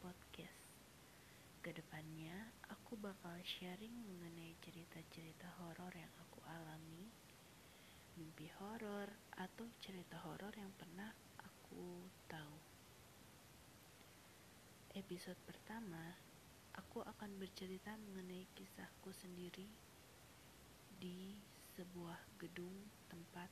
podcast. Ke depannya, aku bakal sharing mengenai cerita-cerita horor yang aku alami, mimpi horor, atau cerita horor yang pernah aku tahu. Episode pertama, aku akan bercerita mengenai kisahku sendiri di sebuah gedung tempat.